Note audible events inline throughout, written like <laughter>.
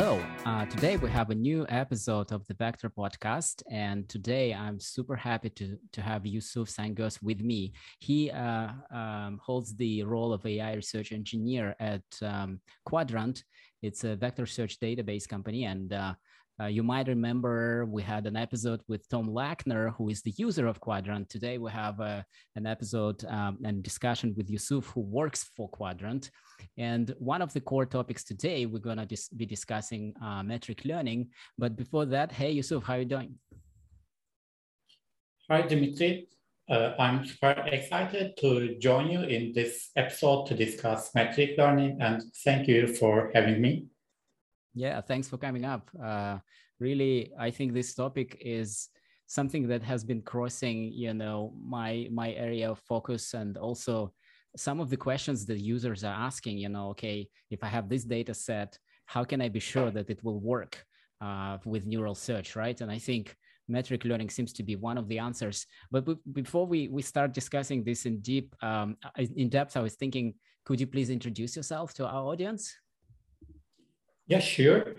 Hello. Uh, today we have a new episode of the Vector podcast, and today I'm super happy to to have Yusuf Sarıgöz with me. He uh, um, holds the role of AI research engineer at um, Qdrant. It's a vector search database company, and uh, uh, you might remember we had an episode with Tom Lackner, who is the user of Qdrant. Today we have uh, an episode um, and discussion with Yusuf, who works for Qdrant. And one of the core topics today, we're going to dis- be discussing uh, metric learning. But before that, hey, Yusuf, how are you doing? Hi, Dmitry. Uh, I'm super excited to join you in this episode to discuss metric learning, and thank you for having me. Yeah, thanks for coming up. Uh, really, I think this topic is something that has been crossing, you know, my my area of focus, and also some of the questions that users are asking. You know, okay, if I have this data set, how can I be sure that it will work uh, with neural search, right? And I think metric learning seems to be one of the answers. But before we we start discussing this in deep um, in depth, I was thinking, could you please introduce yourself to our audience? Yeah, sure.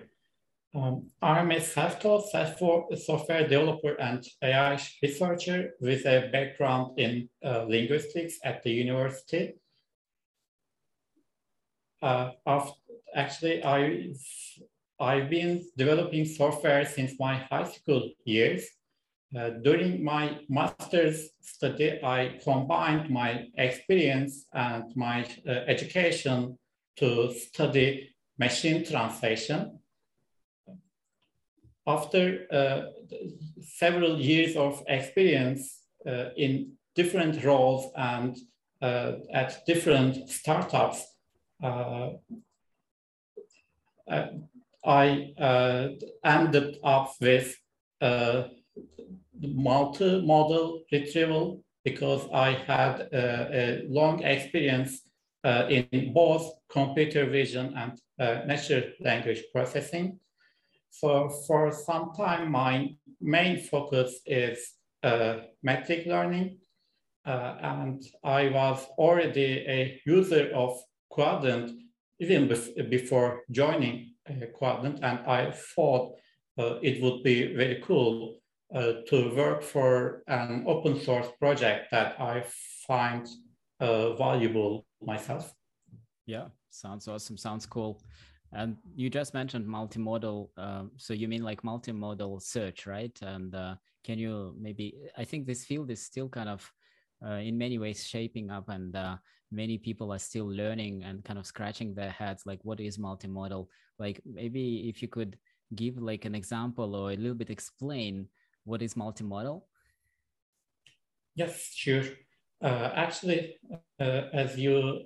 Um, I'm a self-taught software developer and AI researcher with a background in uh, linguistics at the university. Uh, actually, I, I've been developing software since my high school years. Uh, during my master's study, I combined my experience and my uh, education to study machine translation. After uh, several years of experience uh, in different roles and uh, at different startups, uh, uh, I uh, ended up with multimodal retrieval because I had a long experience uh, in both computer vision and uh, natural language processing. So for some time, my main focus is uh, metric learning. Uh, and I was already a user of Qdrant even bef before joining uh, Qdrant. And I thought uh, it would be very cool to work for an open source project that I find valuable myself. Yeah, sounds awesome. Sounds cool. And you just mentioned multimodal. Uh, so you mean like multimodal search, right? And uh, can you maybe? I think this field is still kind of, uh, in many ways, shaping up, and uh, many people are still learning and kind of scratching their heads, like what is multimodal? Like maybe if you could give like an example or a little bit explain what is multimodal. Yes, sure. Uh, actually, uh, as you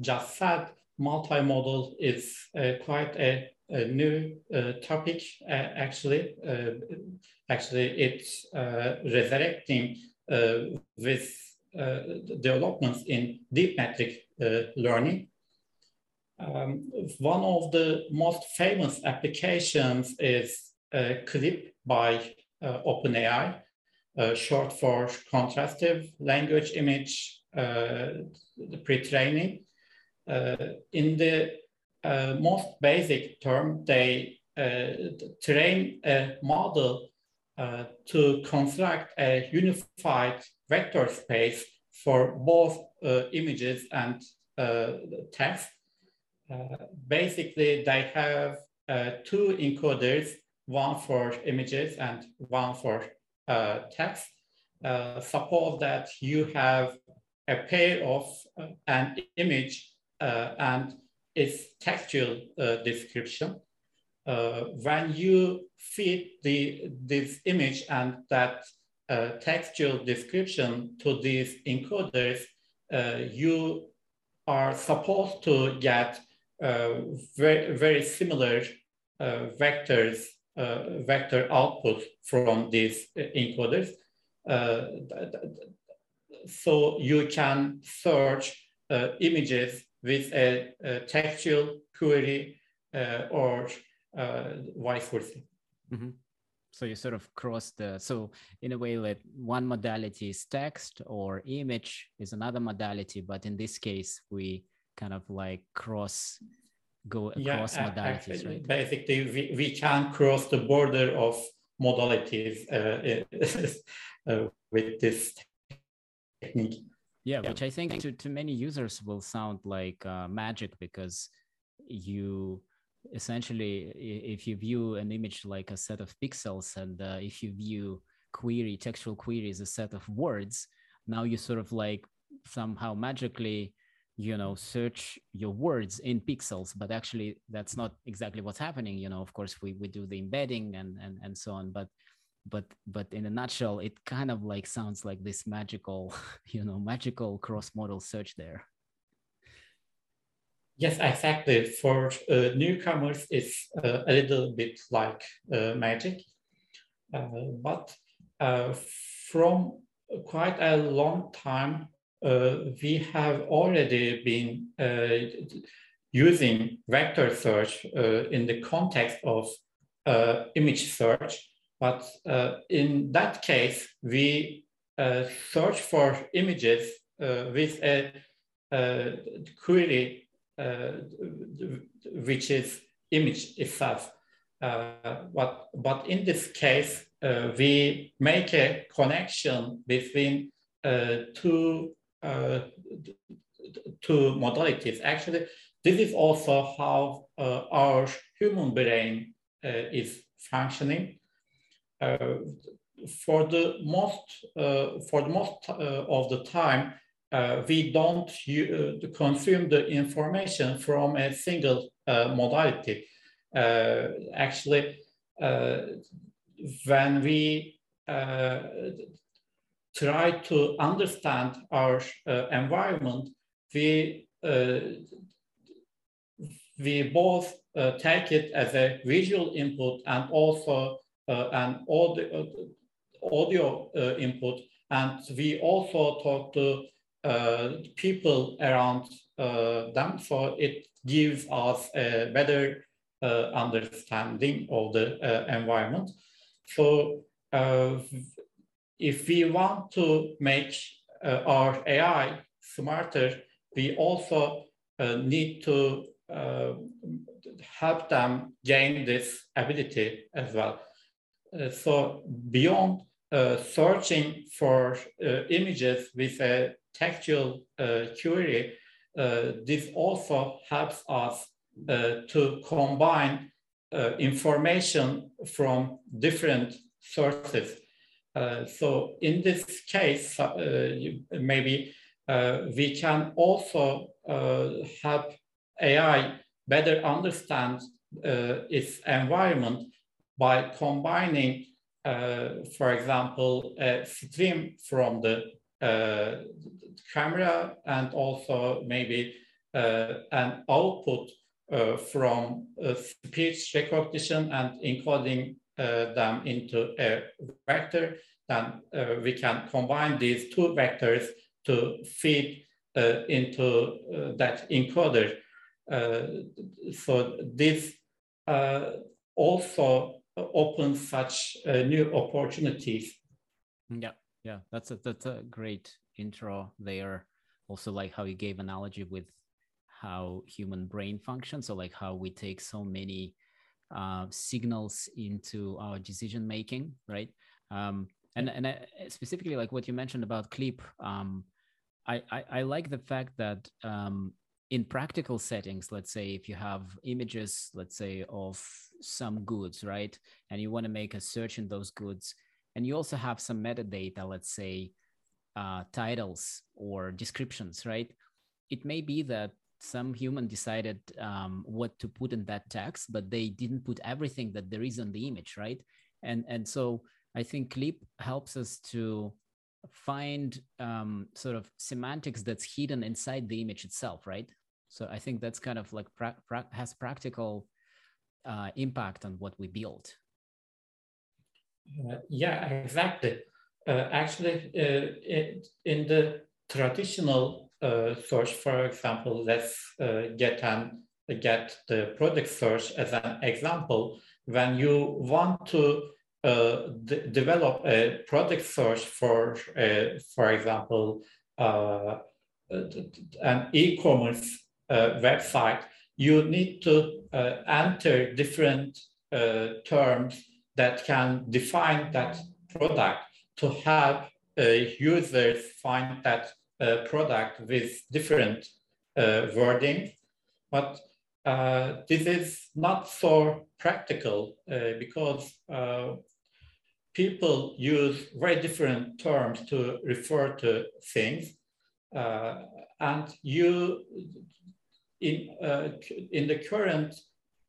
just said, multimodal is uh, quite a, a new uh, topic. Uh, actually, uh, actually, it's resurrecting with developments in deep metric learning. Um, one of the most famous applications is CLIP by OpenAI, uh, short for contrastive language image uh, pre-training. Uh, in the uh, most basic term, they train a model to construct a unified vector space for both images and text. basically, they have two encoders, one for images and one for uh, text, uh, suppose that you have a pair of uh, an image and its textual description. when you feed the, this image and that textual description to these encoders, you are supposed to get uh, very, very similar uh, vectors uh, vector output from these encoders. Uh, so you can search uh, images with a, a textual query or vice versa. Mm -hmm. So you sort of cross the so in a way like one modality is text or image is another modality, but in this case we kind of like cross go across yeah, modalities, actually, right? Basically, we, we can cross the border of modalities uh, <laughs> uh, with this technique. Yeah, yeah, which I think to, to many users will sound like uh, magic because you essentially, if you view an image like a set of pixels and uh, if you view query, textual query as a set of words, now you sort of like somehow magically you know search your words in pixels but actually that's not exactly what's happening you know of course we, we do the embedding and, and and so on but but but in a nutshell it kind of like sounds like this magical <laughs> you know magical cross modal search there. Yes exactly. For uh, newcomers it's uh, a little bit like uh, magic uh, but uh, from quite a long time Uh, we have already been uh, using vector search uh, in the context of image search but uh, in that case, we uh, search for images uh, with a query which is image itself. but, but in this case, we make a connection between two two modalities. Actually, this is also how uh, our human brain uh, is functioning. Uh, for the most uh, for the most uh, of the time, we don't consume the information from a single modality. actually, when we try to understand our uh, environment, we uh, we both uh, take it as a visual input and also uh, and audio, audio uh, input. And we also talk to uh, people around them. So it gives us a better understanding of the environment. So if we want to make uh, our AI smarter, we also uh, need to uh, help them gain this ability as well. Uh, so beyond uh, searching for uh, images with a textual query, this also helps us to combine information from different sources. Uh, so in this case, uh, maybe uh, we can also help AI better understand its environment by combining, for example, a stream from the uh, camera and also maybe uh, an output uh, from speech recognition and encoding Uh, them into a vector, then uh, we can combine these two vectors to feed uh, into that encoder. so this also open such uh, new opportunities. Yeah, yeah, that's a that's a great intro there. Also, like how you gave analogy with how human brain functions, so like how we take so many uh, signals into our decision making, right? Um, and and I, specifically like what you mentioned about CLIP, um, I, I, I like the fact that um, in practical settings, let's say if you have images, let's say of some goods, right? And you want to make a search in those goods, and you also have some metadata, let's say uh, titles or descriptions, right? It may be that some human decided um, what to put in that text, but they didn't put everything that there is on the image, right? And and so I think CLIP helps us to find um, sort of semantics that's hidden inside the image itself, right? So I think that's kind of like pra- pra- has practical uh, impact on what we build. Uh, yeah, exactly. Uh, actually, uh, it, in the traditional search, for example, let's uh, get an get the product search as an example. When you want to d- develop a product search for, for example, an e-commerce website, you need to uh, enter different uh, terms that can define that product to help uh, users find that uh, product with different uh, wording. But uh, this is not so practical because people use very different terms to refer to things. Uh, and you, in, uh, in the current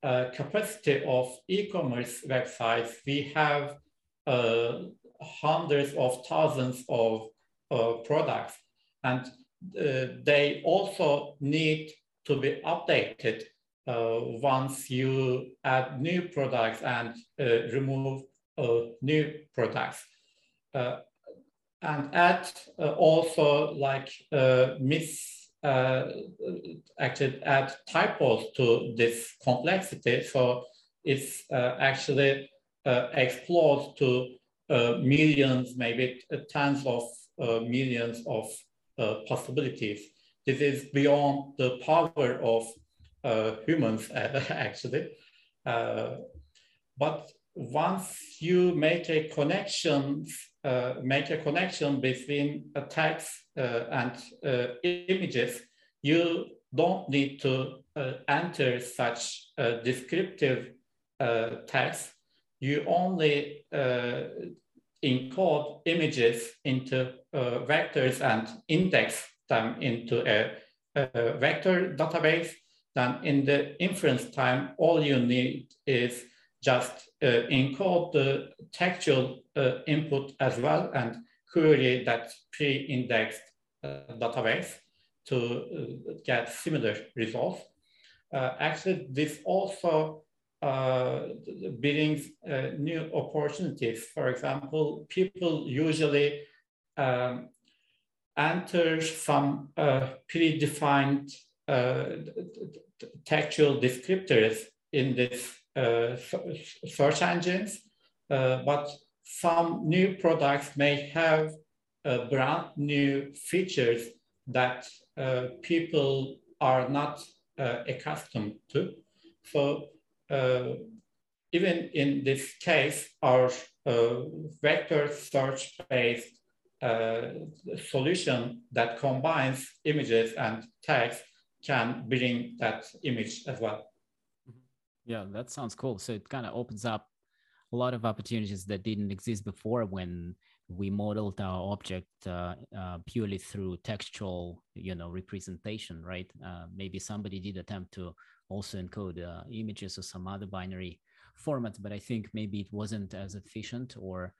uh, capacity of e-commerce websites, we have uh, hundreds of thousands of uh, products. And uh, they also need to be updated once you add new products and remove uh, new products. Uh, and add uh, also like mis actually add typos to this complexity. So it's actually explodes to millions, maybe tens of millions of possibilities. This is beyond the power of uh, humans, <laughs> actually. Uh, but once you make a connection, uh, make a connection between a text uh, and uh, images, you don't need to uh, enter such descriptive text. You only encode images into vectors and index them into a, a vector database. Then in the inference time, all you need is just uh, encode the textual uh, input as well and query that pre-indexed uh, database to get similar results. actually, this also uh, brings uh, new opportunities. For example, people usually um, enter some uh, predefined textual descriptors in this uh, search engines, uh, but some new products may have uh, brand new features that people are not accustomed to. So even in this case, our vector search-based uh, solution that combines images and text can bring that image as well. Yeah, that sounds cool. So it kind of opens up a lot of opportunities that didn't exist before when we modeled our object uh, uh, purely through textual, you know, representation, right? Uh, maybe somebody did attempt to also encode uh, images or some other binary format, but I think maybe it wasn't as efficient or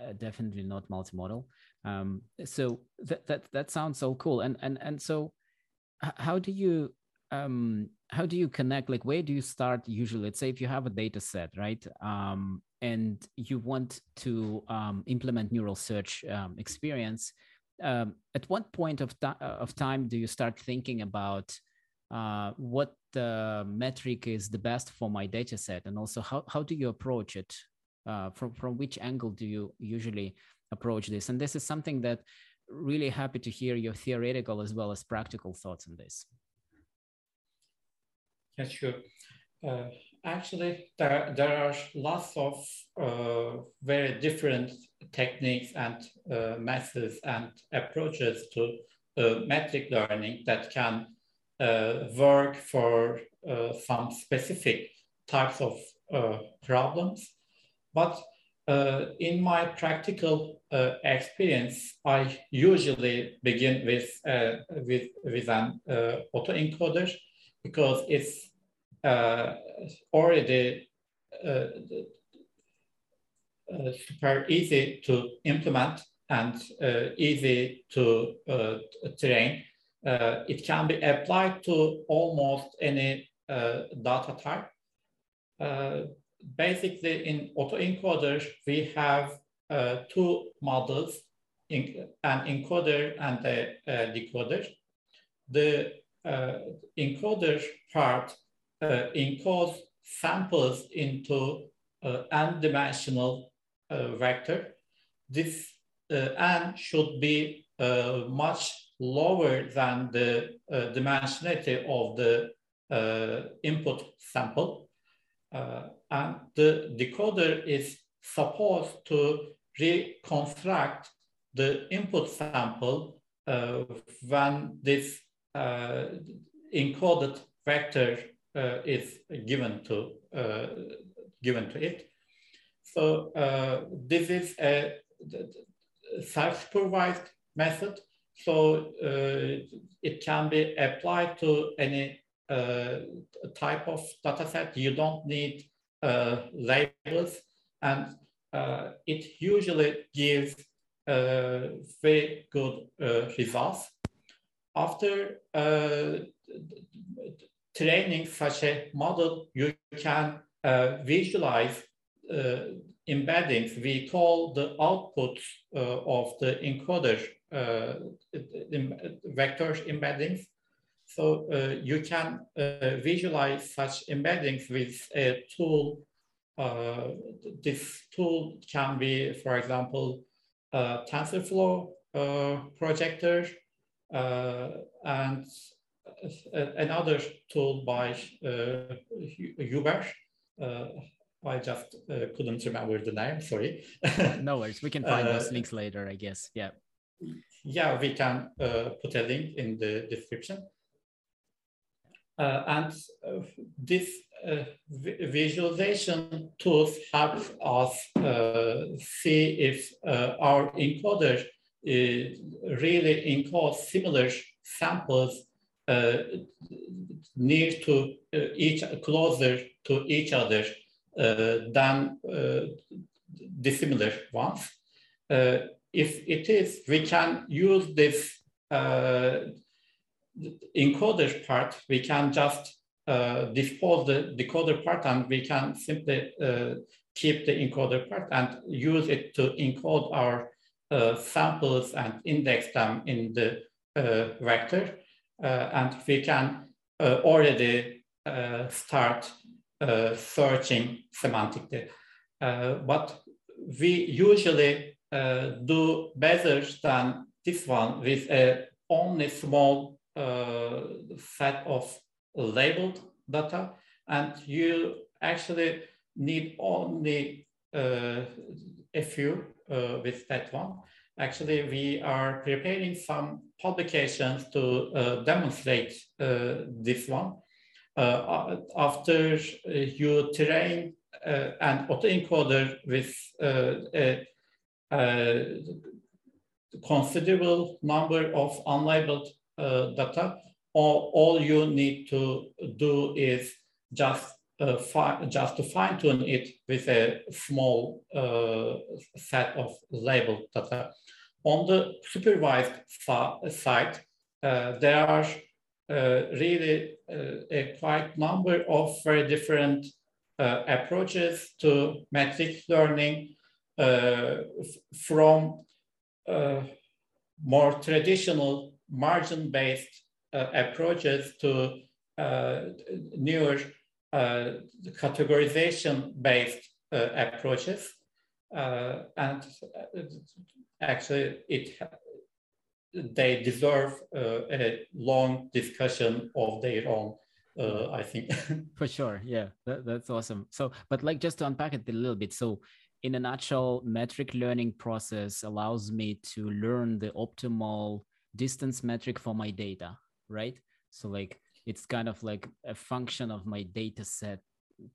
uh, definitely not multimodal. Um, so that that that sounds so cool. And and and so, how do you um, how do you connect like where do you start usually let's say if you have a data set right um, and you want to um, implement neural search um, experience um, at what point of, uh, of time do you start thinking about uh, what the metric is the best for my data set? And also how, how do you approach it? Uh, from, from which angle do you usually approach this? And this is something that really happy to hear your theoretical as well as practical thoughts on this. Yeah, sure. Uh, actually, there, there are lots of uh, very different techniques and uh, methods and approaches to uh, metric learning that can uh, work for uh, some specific types of problems. But in my practical experience, I usually begin with, with, with an autoencoder because it's uh, already uh, uh, super easy to implement and easy to train. It can be applied to almost any data type. basically, in autoencoder, we have two models, an encoder and a, decoder. The uh, encoder part uh, encodes samples into uh, n-dimensional uh, vector. This n should be much lower than the dimensionality of the input sample. and the decoder is supposed to reconstruct the input sample uh, when this uh, encoded vector uh, is given to given to it. So this is a self-supervised method. So it can be applied to any type of data set. You don't need labels and uh, it usually gives uh, very good uh, results. After uh, training such a model, you can uh, visualize uh, embeddings. We call the outputs of the encoder vector embeddings. So you can visualize such embeddings with a tool uh, this tool can be, for example, TensorFlow uh, projector uh, and another tool by uh, Uber. I just couldn't remember the name, sorry. no worries, we can <laughs> find those links later, I guess, yeah. Yeah, we can put a link in the description. Uh, and uh, this uh, visualization tools help us see if our encoder really encodes similar samples uh, near to uh, each closer to each other uh, than dissimilar ones. If it is, we can use this encoder part, we can just uh, dispose the decoder part and we can simply uh, keep the encoder part and use it to encode our uh, samples and index them in the uh, vector. Uh, and we can uh, already start searching semantically. but we usually do better than this one with a only small uh, set of labeled data, and you actually need only uh, a few uh, with that one. Actually, we are preparing some publications to uh, demonstrate uh, this one. Uh, after you train an autoencoder with a considerable number of unlabeled uh, data, all, all you need to do is just uh, just to fine tune it with a small uh, set of labeled data. On the supervised side, uh, there are uh, really uh, a quite number of very different uh, approaches to metric learning from more traditional margin-based uh, approaches to uh, newer uh, categorization-based approaches. and actually, it they deserve a long discussion of their own uh, I think. <laughs> For sure. Yeah, that, that's awesome. So, but like just to unpack it a little bit. So, in a nutshell, metric learning process allows me to learn the optimal distance metric for my data, right? So like it's kind of like a function of my data set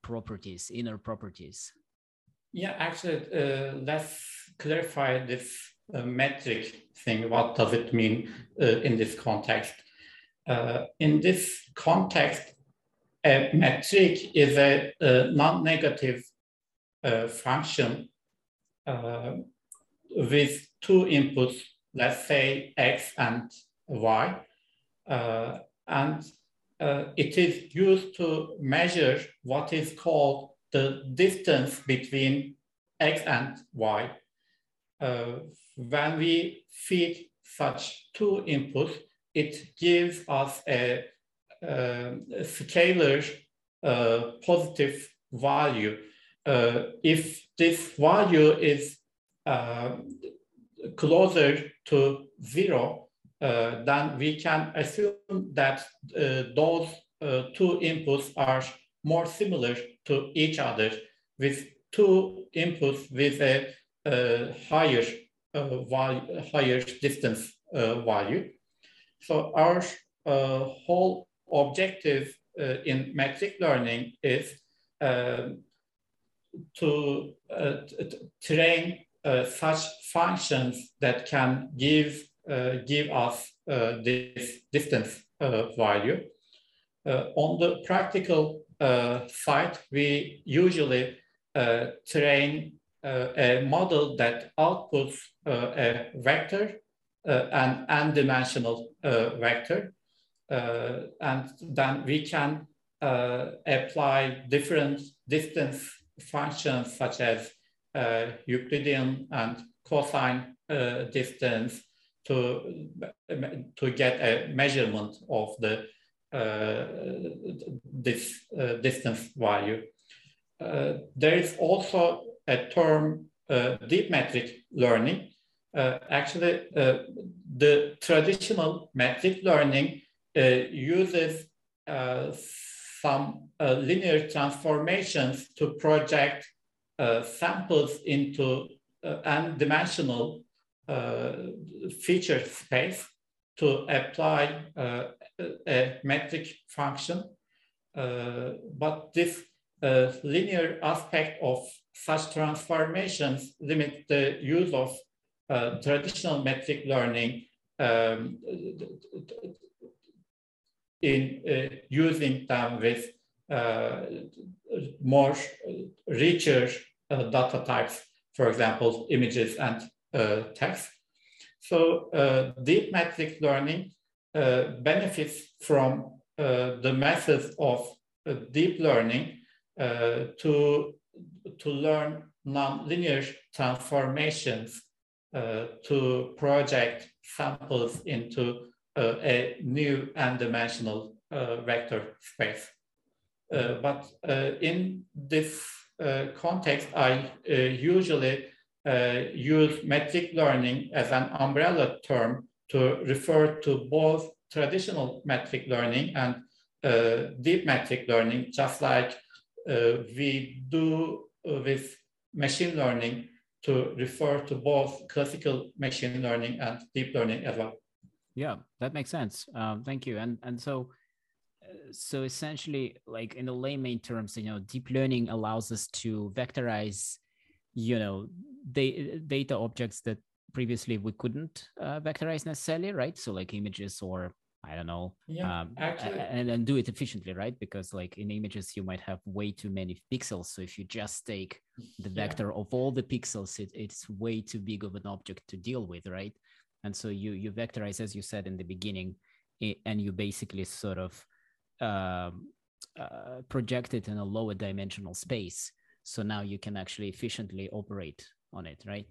properties, inner properties. Yeah, actually, uh, let's clarify this uh, metric thing. What does it mean uh, in this context? Uh, in this context, a metric is a, a non-negative uh, function uh, with two inputs let's say X and Y. Uh, and uh, it is used to measure what is called the distance between X and Y. When we feed such two inputs, it gives us a, a scalar uh, positive value. Uh, if this value is uh, closer to zero, uh, then we can assume that uh, those two inputs are more similar to each other with two inputs with a, a higher uh, value, higher distance uh, value. So our uh, whole objective in metric learning is to uh, train such functions that can give uh, give us this distance value. Uh, on the practical side, we usually train uh, a model that outputs uh, a vector, uh, an n-dimensional vector, and then we can apply different distance functions such as Euclidean and cosine distance to, to get a measurement of the uh, this uh, distance value. Uh, there is also a term uh, deep metric learning. Uh, actually, uh, the traditional metric learning uh, uses uh, some uh, linear transformations to project samples into n-dimensional feature space to apply a metric function. but this linear aspect of such transformations limit the use of uh, traditional metric learning um, in uh, using them with uh, more richer uh, data types, for example, images and text. So deep metric learning benefits from the methods of deep learning to to learn nonlinear transformations uh, to project samples into a new n-dimensional uh, vector space. Uh, but uh, in this uh, context, I usually use metric learning as an umbrella term to refer to both traditional metric learning and deep metric learning, just like we do with machine learning to refer to both classical machine learning and deep learning as well. Yeah, that makes sense. Um, thank you. And and so so essentially, like in the layman terms, you know, deep learning allows us to vectorize, you know, da- data objects that previously we couldn't uh, vectorize necessarily, right? So like images or I don't know. Yeah, um, actually. And, and do it efficiently, right? Because like in images, you might have way too many pixels. So if you just take the vector yeah. of all the pixels, it, it's way too big of an object to deal with, right? And so you you vectorize, as you said in the beginning, and you basically sort of um, uh, project it in a lower dimensional space. So now you can actually efficiently operate on it, right?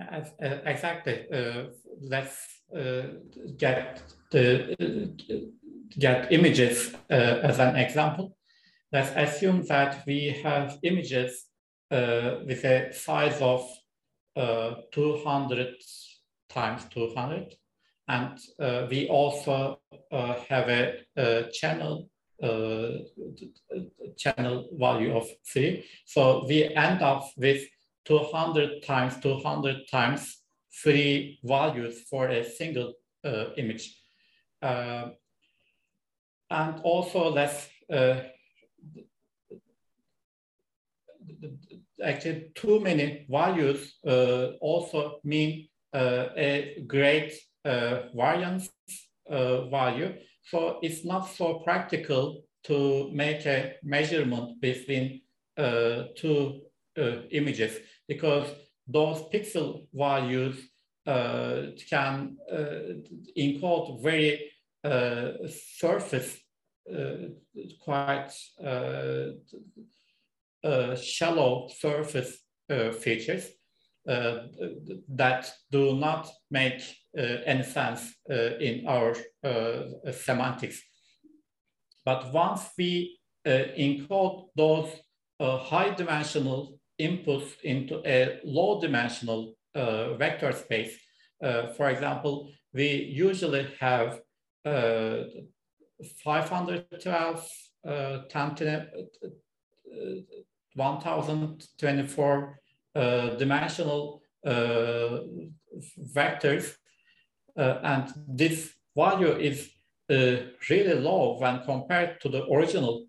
Uh, exactly. Uh, let's uh, get the get images as an example. Let's assume that we have images with a size of 200 times 200 and uh, we also uh, have a, a channel uh, channel value of three. So we end up with 200 times 200 times three values for a single uh, image. Uh, and also let's actually too many values uh, also mean a great uh, variance value. So it's not so practical to make a measurement between two images because those pixel values uh, can uh, encode very uh, surface, quite shallow surface features that do not make any sense in our semantics. But once we encode those high dimensional inputs into a low dimensional uh, vector space. Uh, for example, we usually have uh, 512 uh, 1024 uh, dimensional uh, vectors. and this value is really low when compared to the original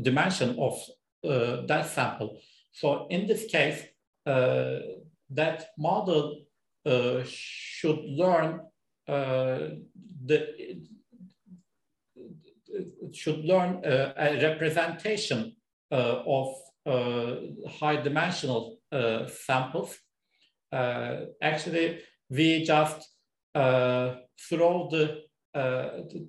dimension of that sample. So in this case, that model should learn the should learn uh, a representation uh, of uh, high dimensional samples. actually, we just throw the, the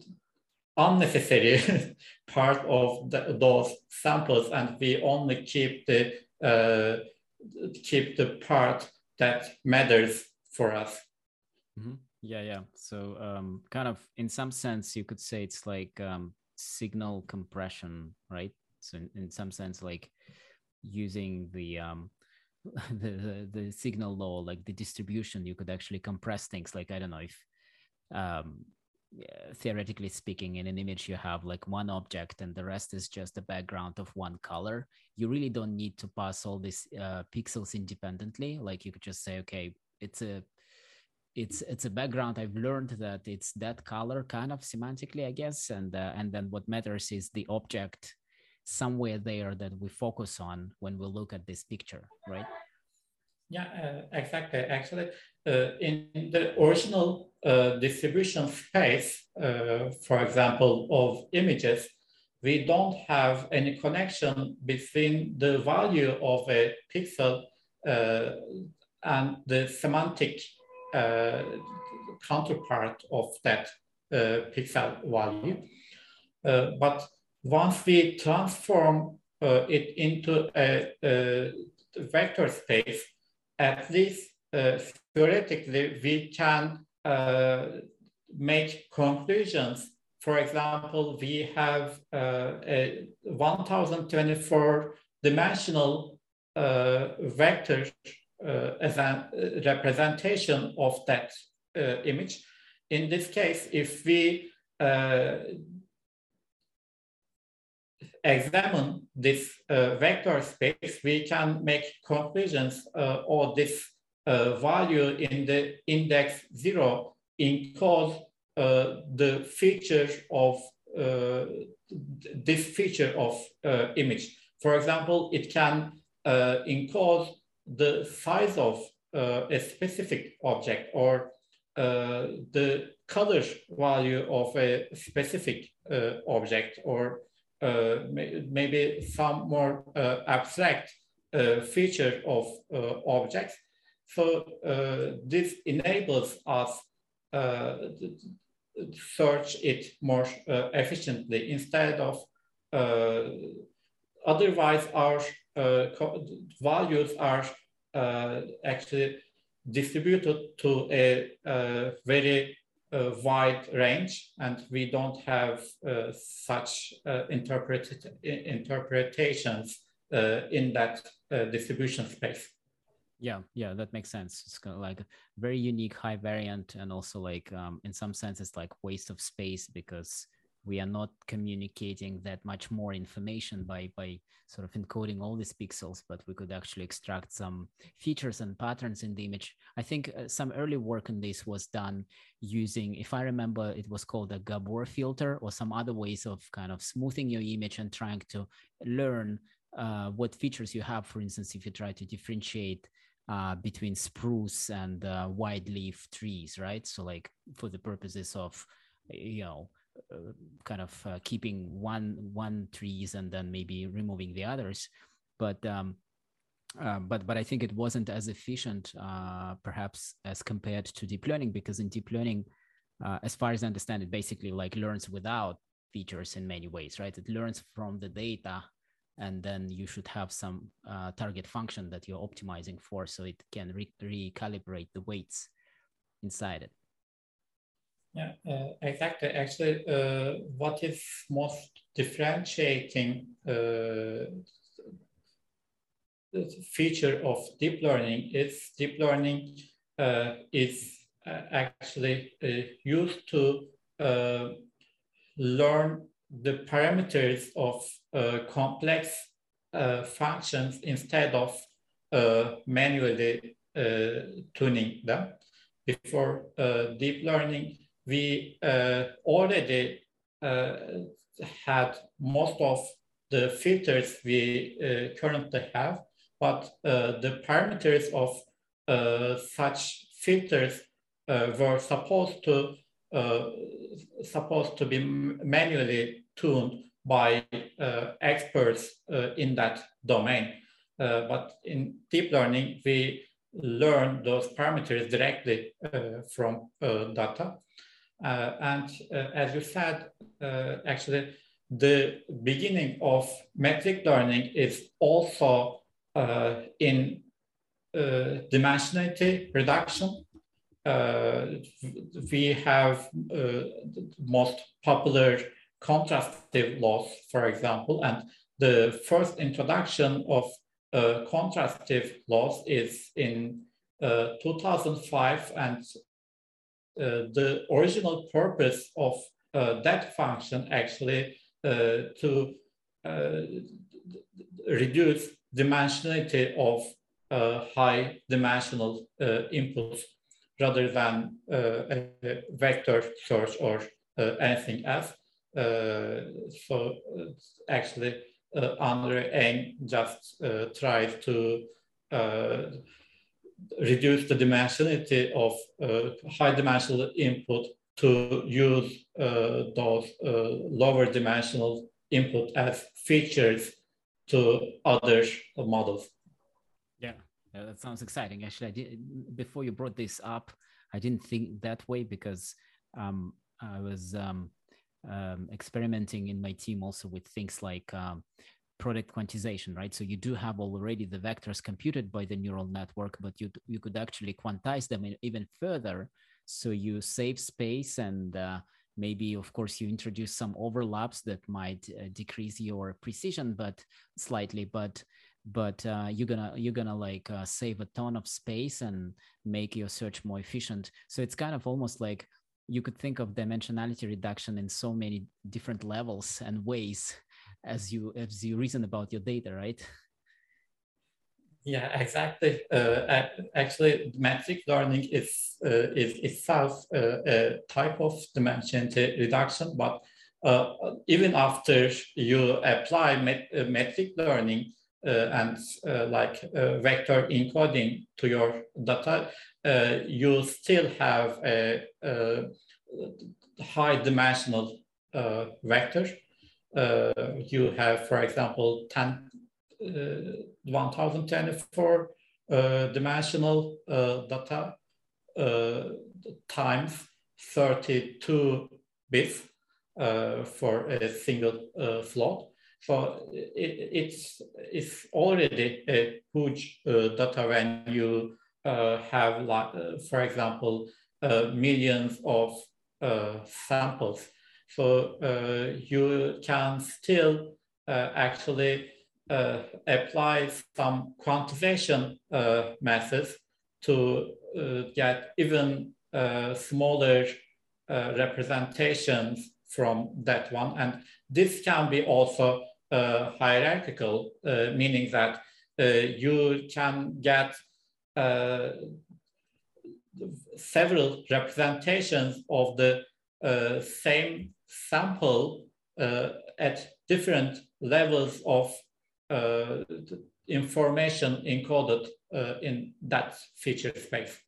unnecessary <laughs> part of the, those samples and we only keep the uh, keep the part that matters for us mm -hmm. yeah yeah so um, kind of in some sense you could say it's like um, signal compression, right? So in, in some sense, like using the um <laughs> the, the, the signal law, like the distribution, you could actually compress things. Like I don't know if um theoretically speaking in an image you have like one object and the rest is just the background of one color you really don't need to pass all these uh, pixels independently. Like you could just say okay it's a it's it's a background. I've learned that it's that color kind of semantically i guess. And uh, and then what matters is the object somewhere there that we focus on when we look at this picture right yeah uh, exactly actually uh, in the original uh, distribution space uh, for example of images we don't have any connection between the value of a pixel uh, and the semantic uh, counterpart of that pixel value. But once we transform it into a, a, vector space, at least theoretically, we can make conclusions. For example, we have uh, a 1024 dimensional uh, vector uh, as a representation of that uh, image. In this case, if we uh, examine this vector space, we can make conclusions or this value in the index zero encodes uh, the feature of uh, this feature of uh, image. For example, it can encode the size of uh, a specific object or uh, the color value of a specific uh, object or uh, maybe some more uh, abstract uh, feature of objects. So this enables us to search it more efficiently instead of otherwise our values are uh, actually distributed to a, a very uh, wide range, and we don't have uh, such interpreted interpretations in that distribution space. Yeah yeah that makes sense. It's kind of like very unique high variant and also like um, in some sense it's like waste of space because we are not communicating that much more information by by sort of encoding all these pixels but we could actually extract some features and patterns in the image. I think uh, some early work on this was done using if i remember it was called a Gabor filter or some other ways of kind of smoothing your image and trying to learn uh, what features you have. For instance if you try to differentiate uh, between spruce and uh, wide leaf trees right? So like for the purposes of you know kind of uh, keeping one one trees and then maybe removing the others but um, uh, but but I think it wasn't as efficient, uh, perhaps as compared to deep learning, because in deep learning, uh, as far as I understand it, basically like learns without features in many ways, right? It learns from the data, and then you should have some uh, target function that you're optimizing for, so it can re- recalibrate the weights inside it. Yeah, uh, exactly. Actually, uh, what is most differentiating uh, feature of deep learning is deep learning uh, is uh, actually uh, used to learn the parameters of complex functions instead of manually tuning them. Before deep learning, we already had most of the filters we currently have, but the parameters of such filters were supposed to uh, supposed to be manually tuned by uh, experts uh, in that domain. Uh, but in deep learning, we learn those parameters directly uh, from data. And as you said, actually, the beginning of metric learning is also in dimensionality reduction. Uh, we have uh, most popular contrastive loss, for example, and the first introduction of uh, contrastive loss is in uh, 2005, and uh, Uh, the original purpose of uh, that function actually uh, to uh, reduce dimensionality of high dimensional inputs rather than uh, a vector search or uh, anything else. Uh, so actually, Andre Eng just tried to reduce the dimensionality of high dimensional input to use uh, those uh, lower dimensional input as features to other models. Yeah, that sounds exciting. Actually, I did before you brought this up. I didn't think that way because um, I was um, um, experimenting in my team also with things like um, product quantization, right? So you do have already the vectors computed by the neural network, but you you could actually quantize them even further. So you save space and uh, maybe, of course, you introduce some overlaps that might uh, decrease your precision, but slightly. But but uh, you're gonna you're gonna like uh, save a ton of space and make your search more efficient so it's kind of almost like you could think of dimensionality reduction in so many different levels and ways as you as you reason about your data right yeah exactly uh, actually metric learning is uh, is itself uh, a type of dimension reduction but uh, even after you apply met metric learning uh, and uh, like uh, vector encoding to your data, you still have a, a high dimensional vector. You have, for example, 10, 1024 dimensional data times 32 bits uh, for a single uh, float. So it, it's, it's already a huge uh, data when you uh, have, like, uh, for example, uh, millions of uh, samples. So uh, you can still actually apply some quantization methods to get even smaller representations from that one. And this can be also uh, hierarchical, uh, meaning that uh, you can get uh, several representations of the uh, same sample uh, at different levels of information encoded in that feature space.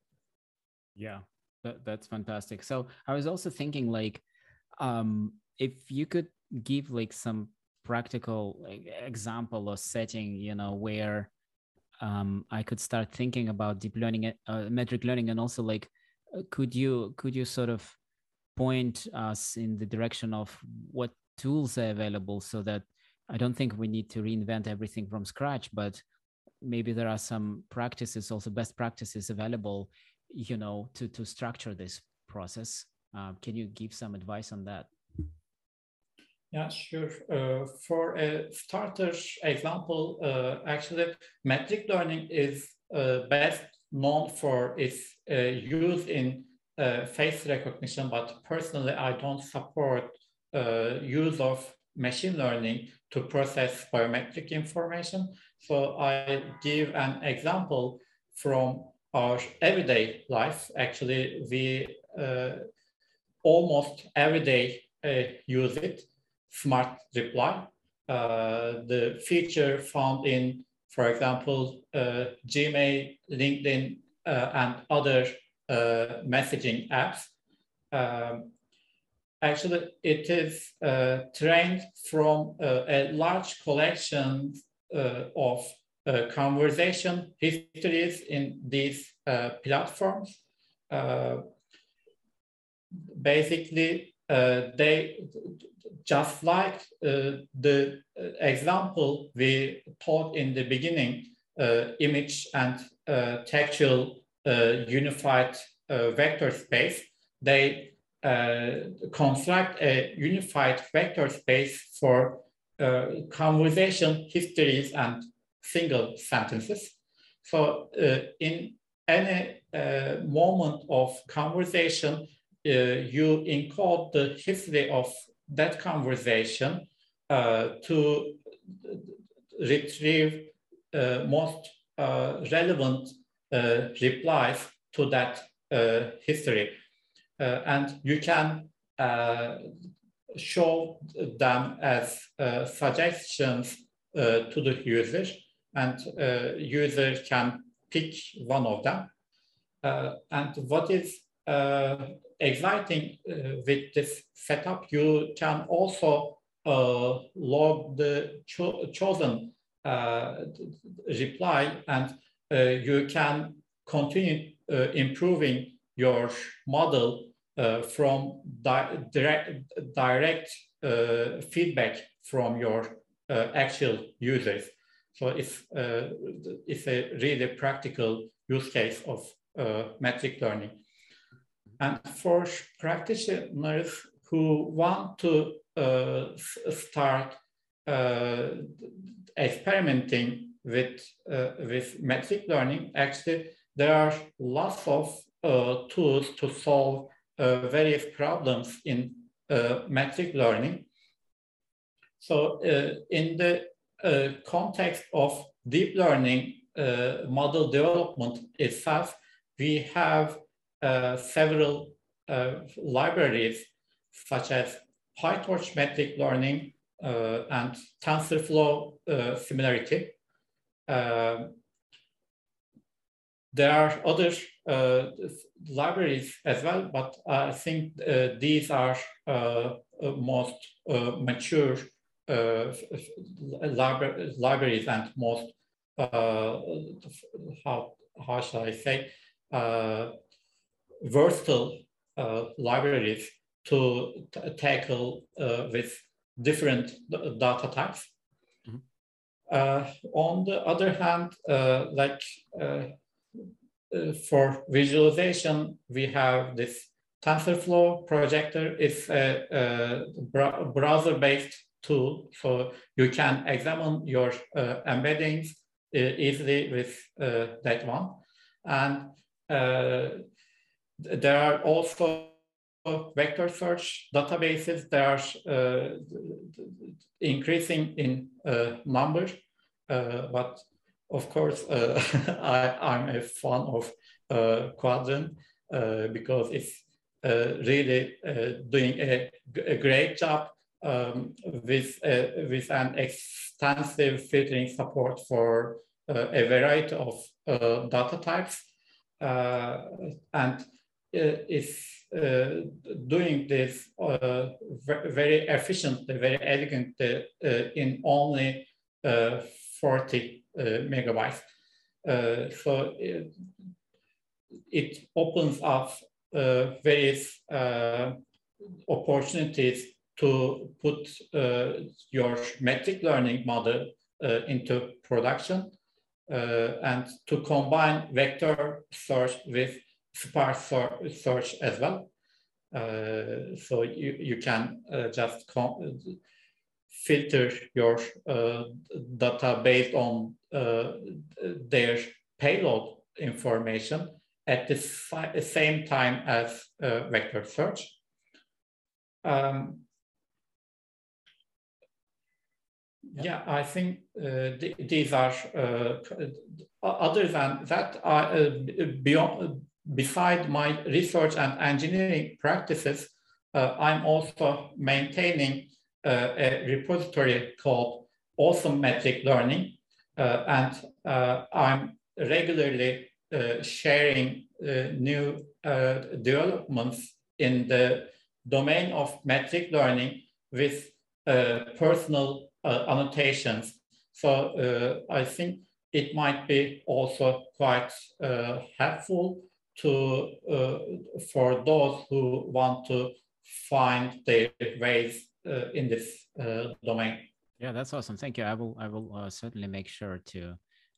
Yeah, that, that's fantastic. So I was also thinking like, um, if you could give like some practical example or setting you know where um, i could start thinking about deep learning uh, metric learning and also like uh, could you could you sort of point us in the direction of what tools are available so that i don't think we need to reinvent everything from scratch but maybe there are some practices also best practices available you know to to structure this process uh, can you give some advice on that yeah, sure. Uh, for a starter example, uh, actually, metric learning is uh, best known for its uh, use in uh, face recognition, but personally, I don't support use of machine learning to process biometric information. So I give an example from our everyday life. Actually, we uh, almost every day uh, use it, smart reply. Uh, the feature found in, for example, uh, Gmail, LinkedIn, uh, and other uh, messaging apps. Um, actually, it is trained from a large collection of uh, conversation histories in these uh, platforms. Uh, basically, they just like the example we taught in the beginning, image and textual unified vector space, they uh, construct a unified vector space for uh, conversation histories and single sentences. So uh, in any moment of conversation, you encode the history of that conversation uh, to retrieve uh, most uh, relevant Uh, replies to that uh, history. Uh, and you can show them as suggestions to the user and uh, user can pick one of them. Uh, and what is uh, exciting with this setup, you can also log the cho chosen reply and you can continue improving your model uh, from di direct, direct uh, feedback from your uh, actual users. So it's, uh, it's a really practical use case of uh, metric learning. And for practitioners who want to uh, start uh, experimenting with, uh, with metric learning, actually, there are lots of uh, tools to solve various problems in metric learning. So in the uh, context of deep learning uh, model development itself, we have uh, several libraries such as PyTorch metric learning and TensorFlow similarity. There are other uh, libraries as well, but I think uh, these are uh, most mature uh, libraries and most uh, how how shall I say uh, versatile libraries to tackle with different data types. Uh, on the other hand, uh, like uh, for visualization, we have this TensorFlow projector. It's a, a browser-based tool. So you can examine your embeddings easily with that one. And there are also vector search databases that are increasing in number, but of course, uh, <laughs> I, am a fan of uh, Qdrant uh, because it's really doing a, a, great job um, with, uh, with an extensive filtering support for uh, a variety of uh, data types. Uh, and is uh, doing this uh, very efficiently, very elegantly in only 40 megabytes. so it, it, opens up various opportunities to put uh, your metric learning model uh, into production uh, and to combine vector search with sparse search as well. Uh, so you, you can uh, just filter your uh, data based on their payload information at the same time as vector search. Um, Yeah, I think uh, th these are uh, other than that. Uh, beyond, beside my research and engineering practices, uh, I'm also maintaining uh, a repository called Awesome Metric Learning, uh, and I'm regularly sharing new developments in the domain of metric learning with personal uh, annotations. So uh, I think it might be also quite uh, helpful to for those who want to find their ways in this domain. Yeah, that's awesome. Thank you. I will I will certainly make sure to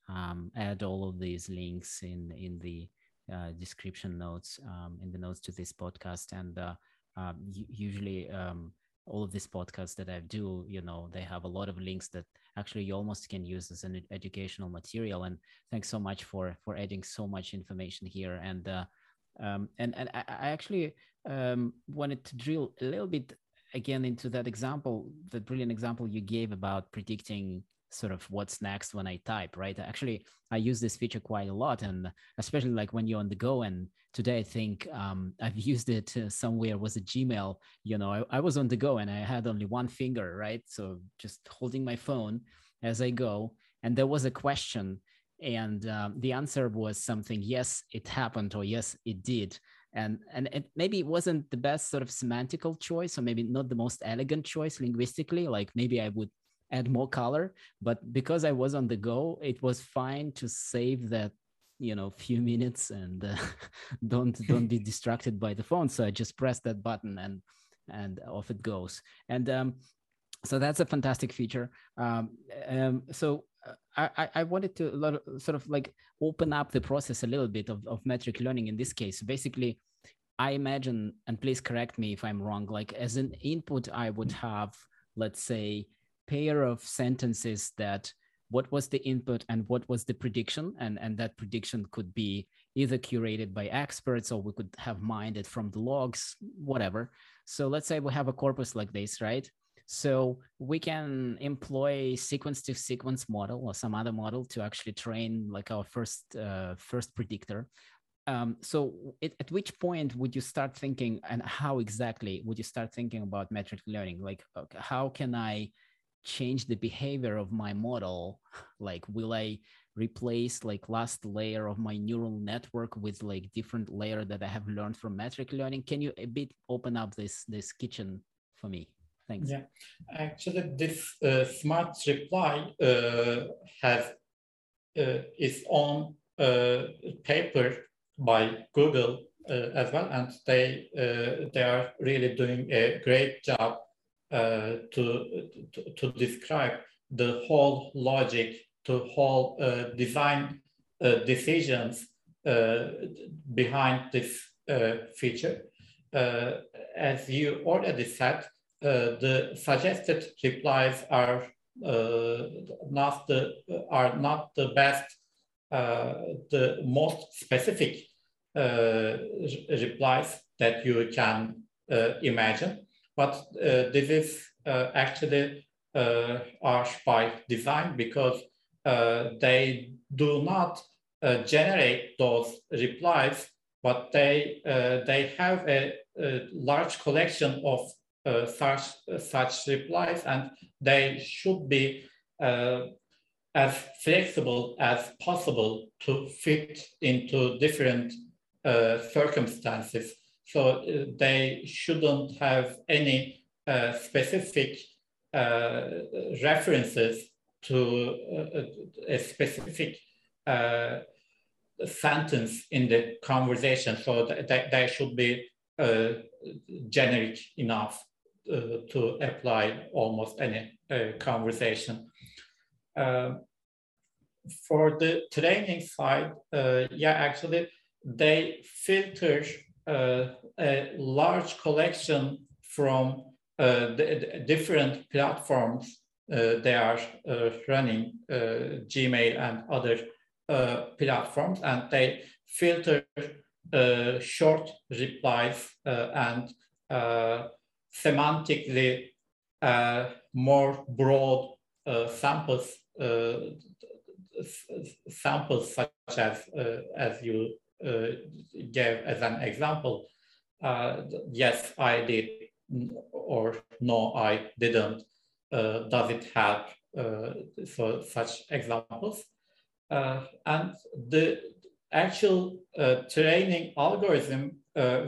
um, add all of these links in in the uh, description notes um, in the notes to this podcast and uh, um, usually um, all of these podcasts that I do, you know, they have a lot of links that actually you almost can use as an educational material. And thanks so much for for adding so much information here. And uh, um, and and I, I actually um, wanted to drill a little bit again into that example, the brilliant example you gave about predicting sort of what's next when I type, right? Actually, I use this feature quite a lot, and especially like when you're on the go. And today, I think um, <laughs> I've used it uh, somewhere was a Gmail. You know, I, I, was on the go and I had only one finger, right? So just holding my phone as I go, and there was a question, and um, the answer was something: yes, it happened, or yes, it did. And and it, maybe it wasn't the best sort of semantical choice, or maybe not the most elegant choice linguistically. Like maybe I would add more color but because i was on the go it was fine to save that you know few minutes and uh, <laughs> don't don't be distracted by the phone. So i just press that button and and off it goes. And um, so that's a fantastic feature. Um, um, so uh, I, I wanted to sort of like open up the process a little bit of, of metric learning in this case. Basically, I imagine, and please correct me if I'm wrong, like as an input, I would have, let's say, pair of sentences that what was the input and what was the prediction? And and that prediction could be either curated by experts or we could have mined it from the logs whatever. So let's say we have a corpus like this right? So we can employ sequence to sequence model or some other model to actually train like our first uh, first predictor. Um, so it, at which point would you start thinking and how exactly would you start thinking about metric learning? Like how can i change the behavior of my model? Like will i replace like last layer of my neural network with like different layer that i have learned from metric learning? Can you a bit open up this this kitchen for me? Thanks. Yeah. Actually this uh, smart reply uh, has uh, its own uh, paper by google uh, as well and they uh, they are really doing a great job uh, to, to, to, describe the whole logic, to whole uh, design uh, decisions uh, behind this uh, feature. Uh, as you already said, the suggested replies are not the are not the best, the most specific replies that you can imagine. But uh, this is uh, actually uh, harsh by design because they do not generate those replies, but they, they have a, a, large collection of such, such replies and they should be as flexible as possible to fit into different uh, circumstances. So uh, they shouldn't have any uh, specific uh, references to a specific sentence in the conversation. So th they should be generic enough to apply almost any conversation. for the training side, yeah, actually, they filter uh, a large collection from uh, the, different platforms uh, they are uh, running, uh, Gmail and other uh, platforms, and they filter short replies and semantically more broad samples samples such as as you Uh, gave as an example. Uh, yes, I did, or no, I didn't. Uh, does it help for such examples? and the actual training algorithm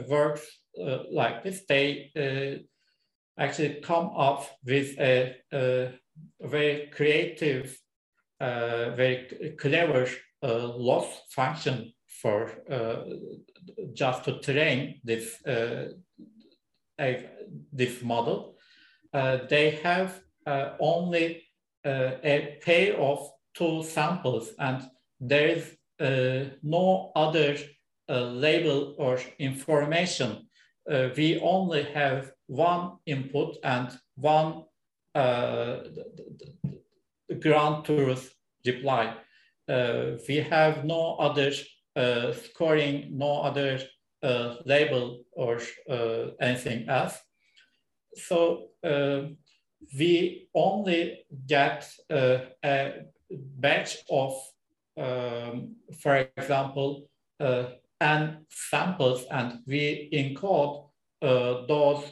works like this. They actually come up with a, a very creative, uh, very clever uh, loss function for uh, just to train this uh, this model. Uh, they have only a pair of two samples, and there is no other label or information. we only have one input and one uh, ground truth reply. Uh, we have no other scoring, no other uh, label or uh, anything else. So uh, we only get a batch of, um, for example, n samples and we encode those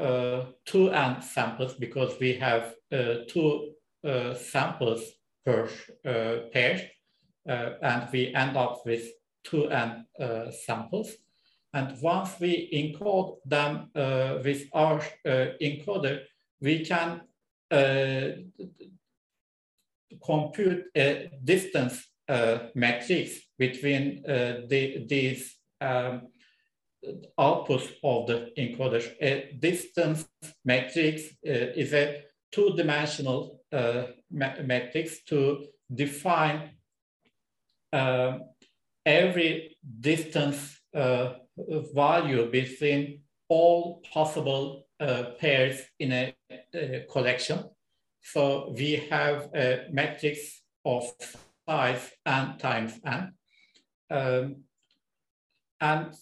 uh, two n samples because we have uh, two uh, samples per pair, and we end up with two n samples. And once we encode them with our encoder, we can compute a distance uh, matrix between uh, the, these um, output of the encoder. A distance matrix uh, is a two-dimensional uh, matrix to define uh, every distance uh, value between all possible uh, pairs in a, a, collection. So we have a matrix of size n times n. Um, and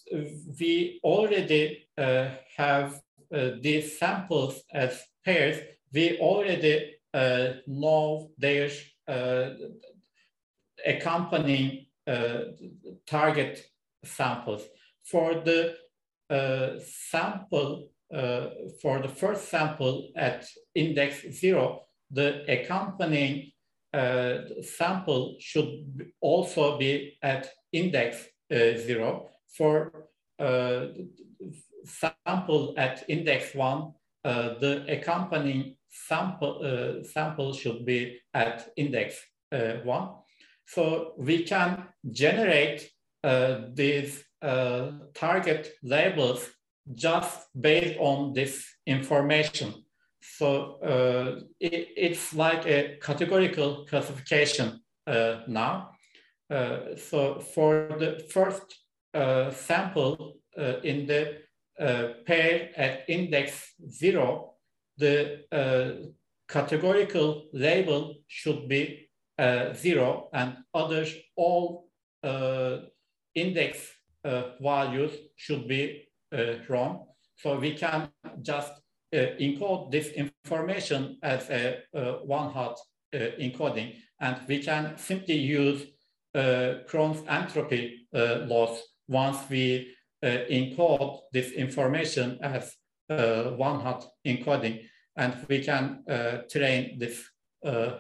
we already uh, have uh, these samples as pairs. We already uh, know their uh, accompanying uh, target samples. For the uh, sample, for the first sample at index zero, the accompanying sample should also be at index zero for uh, sample at index one, uh, the accompanying sample, uh, sample should be at index one. So we can generate these target labels just based on this information. So uh, it, it's like a categorical classification uh, now. Uh, so for the first uh, sample uh, in the uh, pair at index zero, the categorical label should be zero and others all index values should be wrong. So we can just uh, encode this information as a uh, one-hot uh, encoding, and we can simply use cross entropy loss once we uh, encode this information as uh, one-hot encoding, and we can uh, train this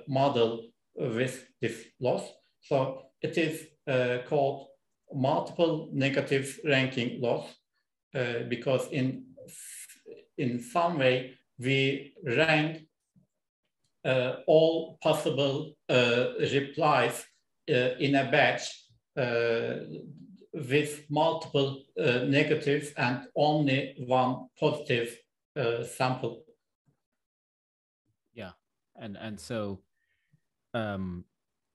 model with this loss. So it is called multiple negative ranking loss because in in some way we rank uh, all possible uh, replies uh, in a batch with multiple uh, negatives and only one positive uh, sample. Yeah, and and so, um,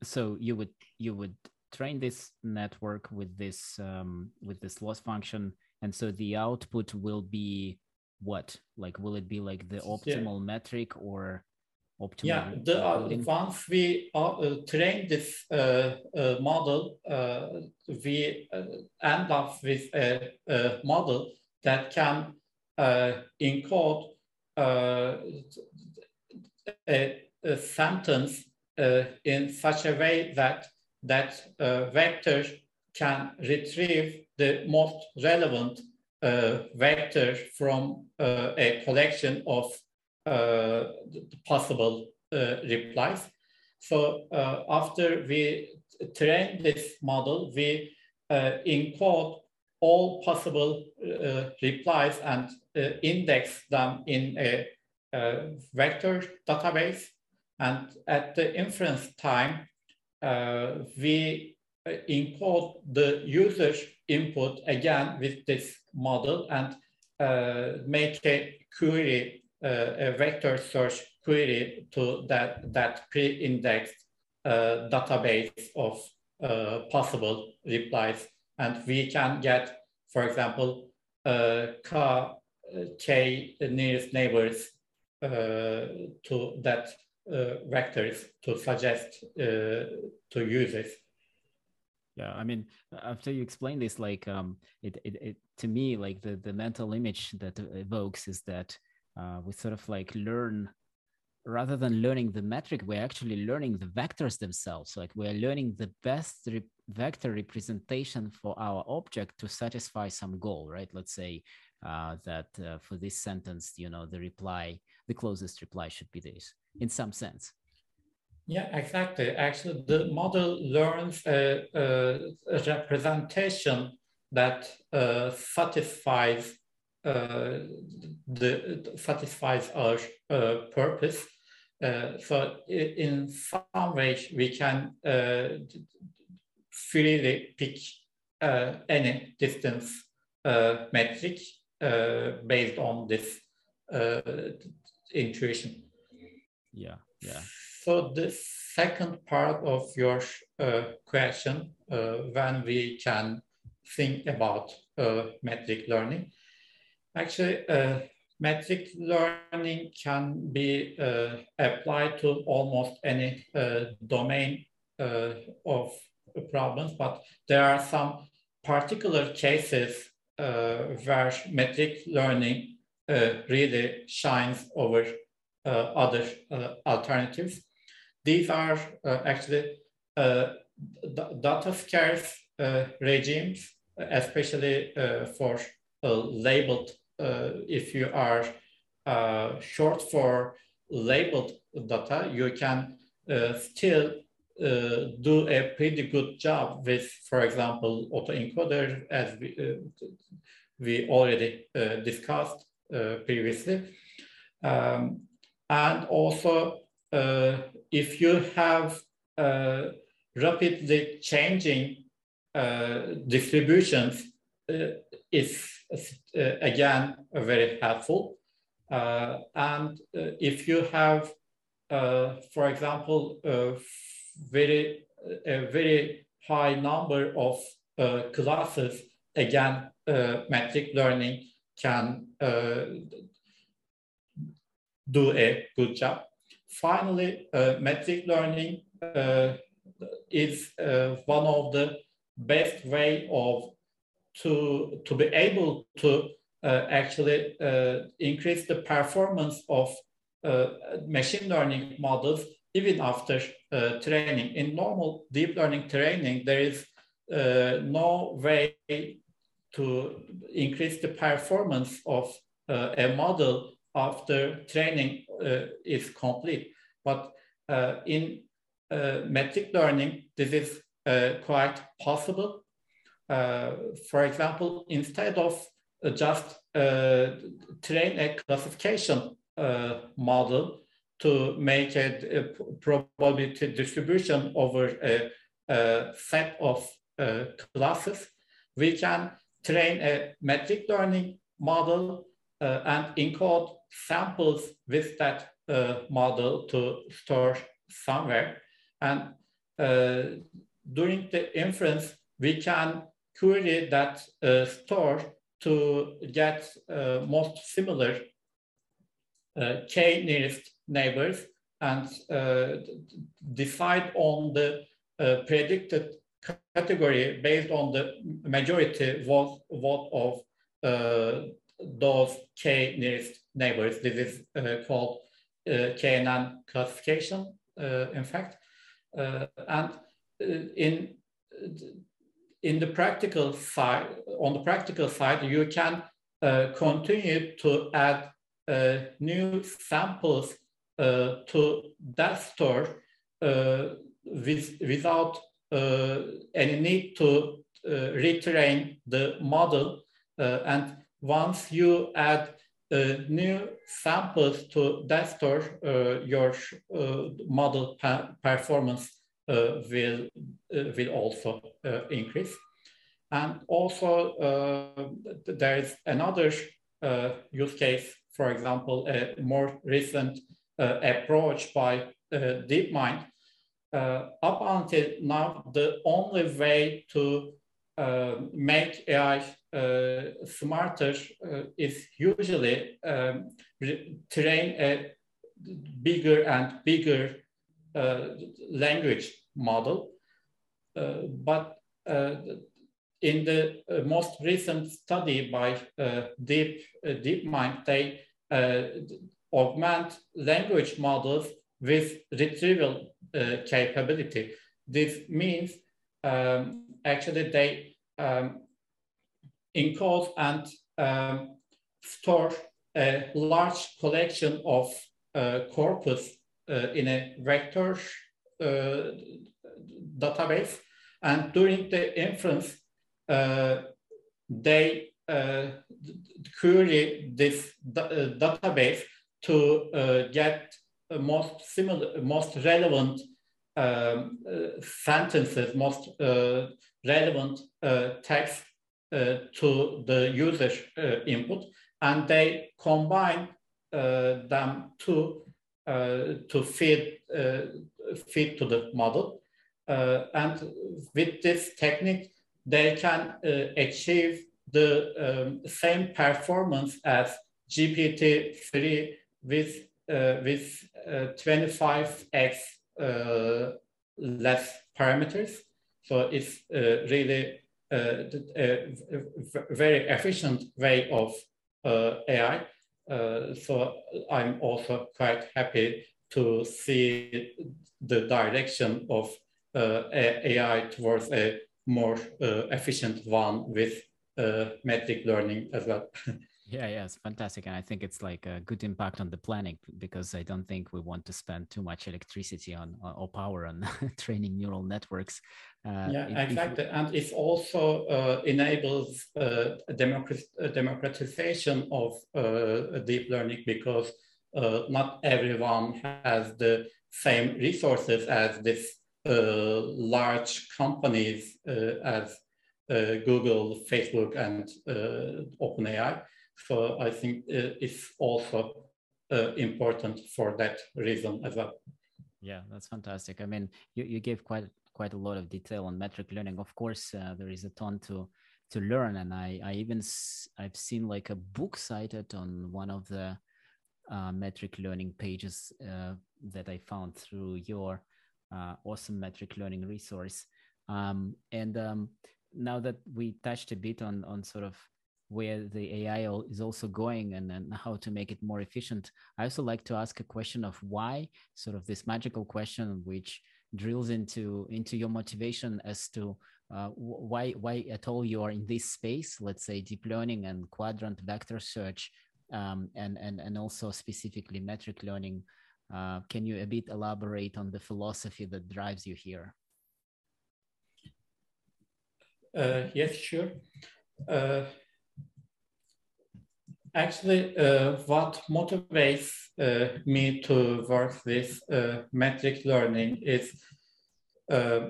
so you would you would train this network with this um, with this loss function, and so the output will be what? Like, will it be like the optimal yeah. metric or optimal. Yeah, the, uh, once we uh, train this uh, uh model, uh, we uh, end up with a, a model that can encode a, uh, sentence uh, in such a way that that uh, vector can retrieve the most relevant uh, vector from uh, a collection of uh, possible replies. So after we train this model, we encode all possible replies and index them in a vector database. And at the inference time, uh, we import the user input again with this model and uh, make a query, uh, a vector search query to that, that pre-indexed uh, database of uh, possible replies. And we can get, for example, uh, k, k nearest neighbors to that vectors to suggest to users yeah i mean after you explain this like um it, it, it to me like the the mental image that evokes is that uh, we sort of like learn rather than learning the metric we're actually learning the vectors themselves. Like we're learning the best re- vector representation for our object to satisfy some goal right? Let's say uh, that uh, for this sentence you know the reply the closest reply should be this in some sense yeah, exactly. Actually, the model learns a, a, representation that uh, satisfies uh, the satisfies our uh, purpose. Uh, so, in some ways, we can uh, freely pick uh, any distance metric based on this intuition. Yeah, yeah. So the second part of your uh, question, uh, when we can think about uh, metric learning, actually uh, metric learning can be uh, applied to almost any uh, domain of problems, but there are some particular cases where metric learning really shines over other alternatives. These are uh, actually uh, data scarce uh, regimes, especially for labeled, if you are short for labeled data, you can still uh, do a pretty good job with, for example, autoencoder, as we, uh, we already uh, discussed previously. Um, and also uh, if you have uh, rapidly changing uh, distributions, it's again very helpful. and if you have, for example, very a very high number of uh, classes, again, uh, metric learning can uh, do a good job. Finally, uh, metric learning uh, is uh, one of the best way of to, to be able to uh, actually uh, increase the performance of uh, machine learning models even after training. In normal deep learning training, there is no way to increase the performance of a model after training uh, is complete. But uh, in uh, metric learning, this is quite possible. for example, instead of just train a classification model to make a, a, probability distribution over a, a set of uh, classes, we can train a metric learning model uh, and encode samples with that uh, model to store somewhere. And uh, during the inference, we can query that uh, store to get uh, most similar uh, k nearest neighbors and uh, decide on the predicted category based on the majority vote, vote of those k nearest neighbors. This is uh, called KNN classification, in fact. and in in the practical side, on the practical side, you can uh, continue to add uh, new samples uh, to that store with, without Uh, any need to uh, retrain the model. Uh, and once you add uh, new samples to uh, your uh, model performance will, will also increase. And also there is another use case, for example, a more recent approach by DeepMind uh, up until now, the only way to uh, make AI uh, smarter is usually um, train a bigger and bigger language model. but in the most recent study by Deep DeepMind, they augment language models with retrieval uh, capability. This means um, actually they um, encode and um, store a large collection of uh, corpus uh, in a vector uh, database. And during the inference, uh, they uh, query this database to get most similar, most relevant um, uh, sentences, most uh, relevant uh, text to the user input, and they combine them to to feed feed to the model. and with this technique, they can achieve the um, same performance as GPT-3 with uh, Uh, with 25x uh, uh, less parameters. So it's uh, really uh, a, a, very efficient way of AI. so I'm also quite happy to see the direction of AI towards a more efficient one with metric learning as well. <laughs> Yeah, yeah, it's fantastic. And I think it's like a good impact on the planning because I don't think we want to spend too much electricity on or power on <laughs> training neural networks. Uh, yeah, if, exactly. If... And it also uh, enables uh, democratization of uh, deep learning because uh, not everyone has the same resources as this uh, large companies as Google, Facebook, and OpenAI. So I think uh, it's also uh, important for that reason as well. Yeah, that's fantastic. I mean, you, you gave quite quite a lot of detail on metric learning. Of course, uh, there is a ton to to learn, and I I even I've seen like a book cited on one of the uh, metric learning pages uh, that I found through your uh, awesome metric learning resource. Um, and um, now that we touched a bit on on sort of where the AI is also going and, and how to make it more efficient. I also like to ask a question of why, sort of this magical question, which drills into into your motivation as to uh, why why at all you are in this space. Let's say deep learning and Qdrant vector search, um, and and and also specifically metric learning. Uh, can you a bit elaborate on the philosophy that drives you here? Uh, yes, sure. Uh, Actually, uh, what motivates uh, me to work with uh, metric learning is uh,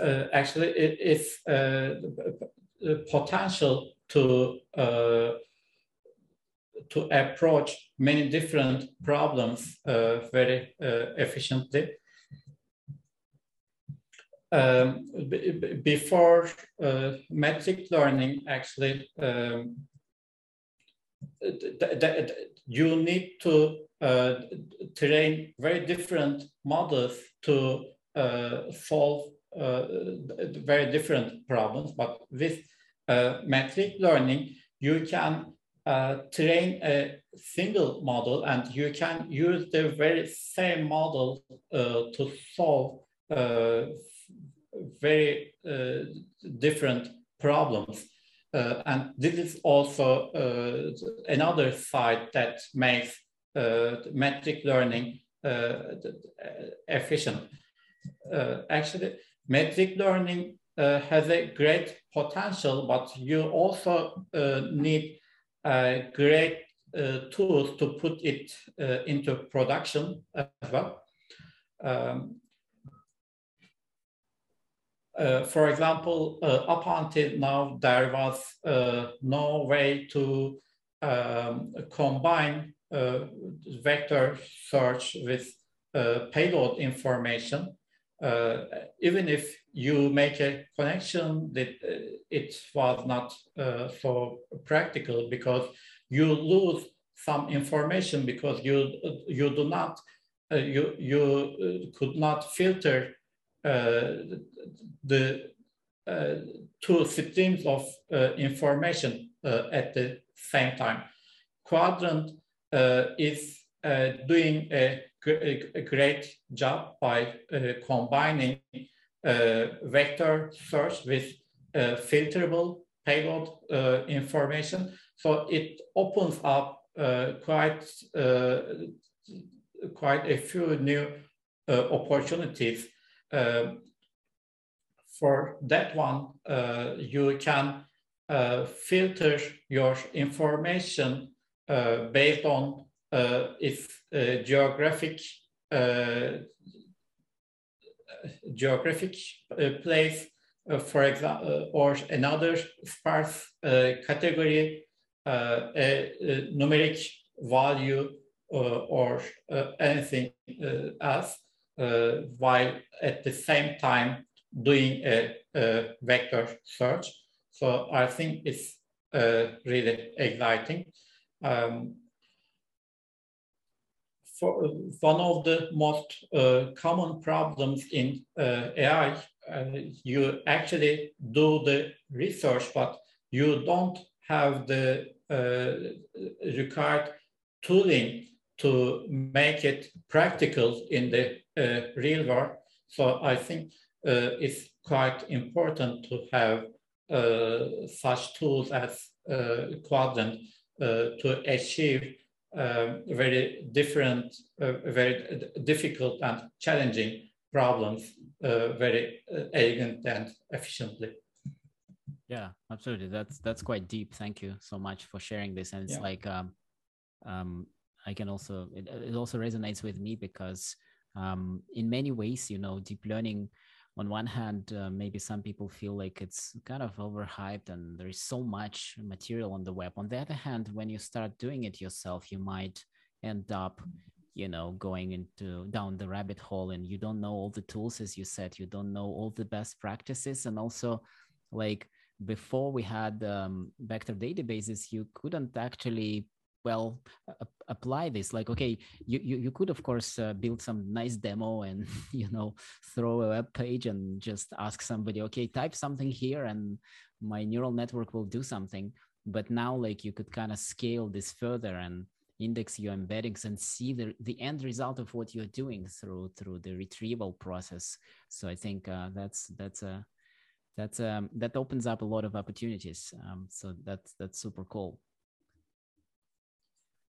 uh, actually it is uh, potential to to approach many different problems very efficiently um, before uh, metric learning, actually, um, you need to uh, train very different models to uh, solve uh, very different problems. But with uh, metric learning, you can uh, train a single model and you can use the very same model to solve very uh, different problems. Uh, and this is also uh, another side that makes metric learning efficient. actually, metric learning has a great potential, but you also need uh, great uh, tools to put it uh, into production as well. Um, uh, for example, uh, up until now, there was uh, no way to um, combine vector search with payload information. even if you make a connection that uh, it was not uh, so practical because you lose some information because you you do not uh, you you uh, could not filter uh, Uh, the uh, two streams of uh, information uh, at the same time. Qdrant is doing a, a, great job by combining uh, vector search with uh, filterable payload uh, information. So it opens up quite quite a few new opportunities. Um, for that one, uh, you can uh, filter your information based on its geographic geographic uh, place, uh, for example, uh, or another sparse category, a, numeric value or anything else, while at the same time doing a, a vector search. So I think it's uh, really exciting. Um, for, one of the most uh, common problems in uh, AI, uh, you actually do the research, but you don't have the uh, required tooling to make it practical in the uh, real world. So I think uh, it's quite important to have such tools as Qdrant to achieve uh, very different, uh, very difficult and challenging problems uh, very uh, elegant and efficiently. Yeah, absolutely. That's that's quite deep. Thank you so much for sharing this. And it's yeah. like um, um, I can also it, it also resonates with me because um, in many ways, you know, deep learning on one hand, uh, maybe some people feel like it's kind of overhyped and there is so much material on the web. On the other hand, when you start doing it yourself, you might end up, you know, going into down the rabbit hole and you don't know all the tools, as you said, you don't know all the best practices. And also, like before we had um, vector databases, you couldn't actually well apply this. Like okay you, you you could of course uh, build some nice demo and <laughs> you know throw a web page and just ask somebody okay type something here and my neural network will do something. But now like you could kind of scale this further and index your embeddings and see the, the end result of what you're doing through through the retrieval process. So i think uh, that's that's a that's um, that opens up a lot of opportunities. Um, so that's that's super cool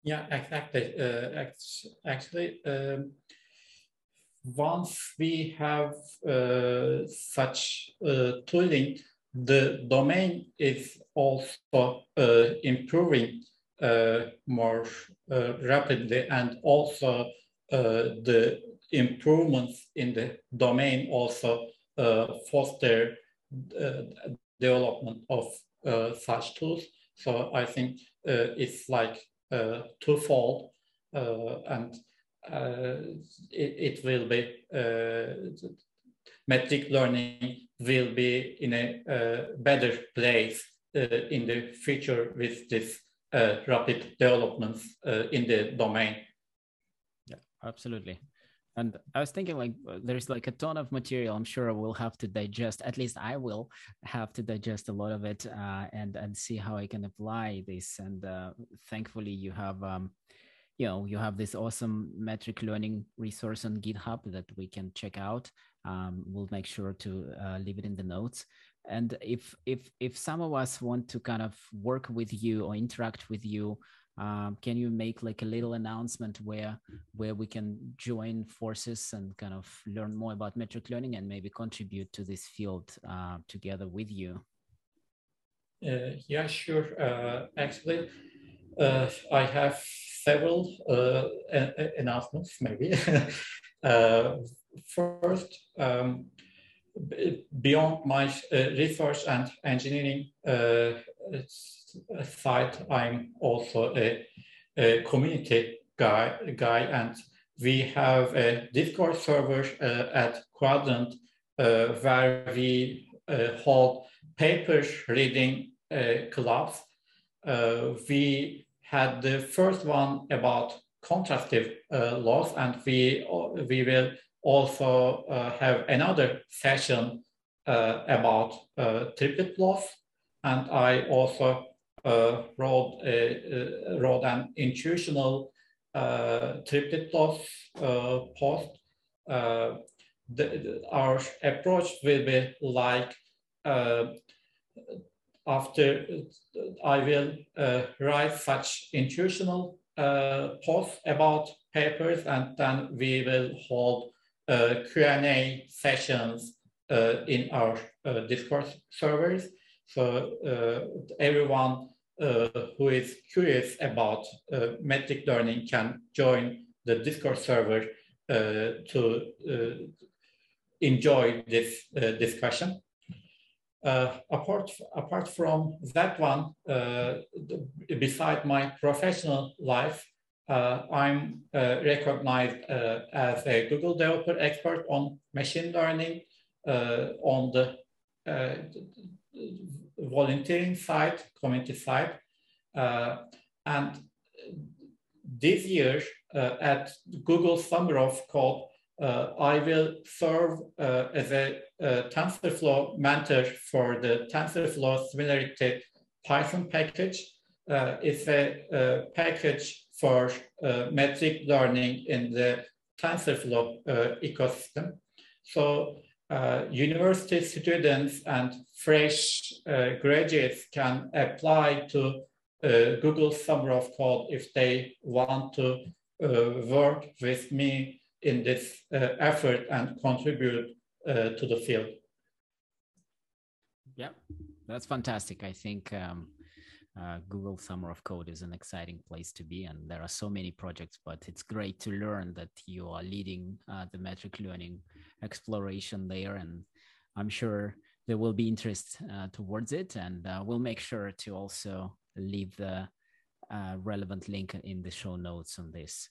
yeah, exactly. Uh, actually, um, once we have uh, such uh, tooling, the domain is also uh, improving uh, more uh, rapidly and also the improvements in the domain also foster development of such tools. So I think it's like uh, twofold, uh, and uh, it, it, will be metric learning will be in a better place in the future with this rapid developments in the domain. Yeah, absolutely. And i was thinking like uh, there's like a ton of material i'm sure we'll have to digest at least i will have to digest a lot of it uh, and and see how i can apply this. And uh, thankfully you have um, you know you have this awesome metric learning resource on github that we can check out. Um, we'll make sure to uh, leave it in the notes. And if if if some of us want to kind of work with you or interact with you um, can you make like a little announcement where where we can join forces and kind of learn more about metric learning and maybe contribute to this field uh, together with you? Uh, yeah sure. Uh, actually uh, i have several uh, announcements maybe. <laughs> Uh, first um, beyond my research and engineering side, I'm also a, a, community guy, guy, and we have a Discord server uh, at Qdrant uh, where we uh, hold paper reading uh, clubs. Uh, we had the first one about contrastive uh, loss, and we we will also have another session about triplet loss. And I also uh, wrote, a, uh, wrote an intuitional uh, triplet loss post. The, the, our approach will be like after I will uh, write such intuitional uh, posts about papers and then we will hold uh, Q&A sessions in our Discord servers. So uh, everyone uh, who is curious about uh, metric learning can join the Discord server to enjoy this discussion. Uh, apart, apart from that one, uh, beside my professional life, uh, I'm recognized as a Google developer expert on machine learning on the volunteering side, community side. Uh, and this year uh, at Google Summer of Code, uh, I will serve as a TensorFlow mentor for the TensorFlow Similarity Python package. it's a, package for metric learning in the TensorFlow ecosystem. So uh, university students and fresh uh, graduates can apply to uh, Google Summer of Code if they want to uh, work with me in this uh, effort and contribute uh, to the field. Yeah, that's fantastic. I think um, uh, Google Summer of Code is an exciting place to be, and there are so many projects. But it's great to learn that you are leading uh, the metric learning exploration there, and I'm sure there will be interest uh, towards it, and uh, we'll make sure to also leave the uh, relevant link in the show notes on this.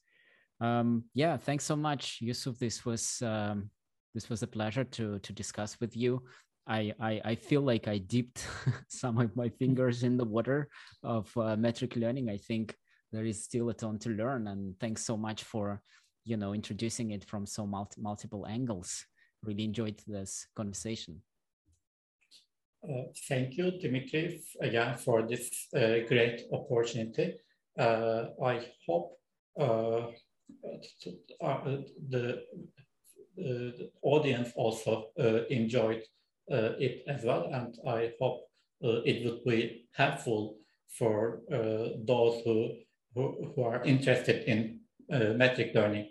Um, yeah, thanks so much, Yusuf. This was um, this was a pleasure to to discuss with you. I, I, I feel like I dipped <laughs> some of my fingers in the water of uh, metric learning. I think there is still a ton to learn, and thanks so much for you know introducing it from so multi- multiple angles. Really enjoyed this conversation. Uh, thank you, Dmitry, again for this uh, great opportunity. Uh, I hope uh, uh, the, the, audience also enjoyed it as well. And I hope uh, it would be helpful for uh, those who, who, who, are interested in metric learning.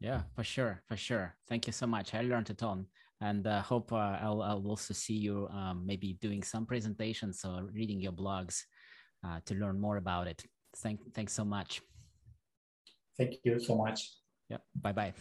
Yeah, for sure, for sure. Thank you so much. I learned a ton and uh, hope uh, I'll, I'll also see you um, maybe doing some presentations or reading your blogs uh, to learn more about it. Thank, thanks so much. Thank you so much. Yeah, bye bye.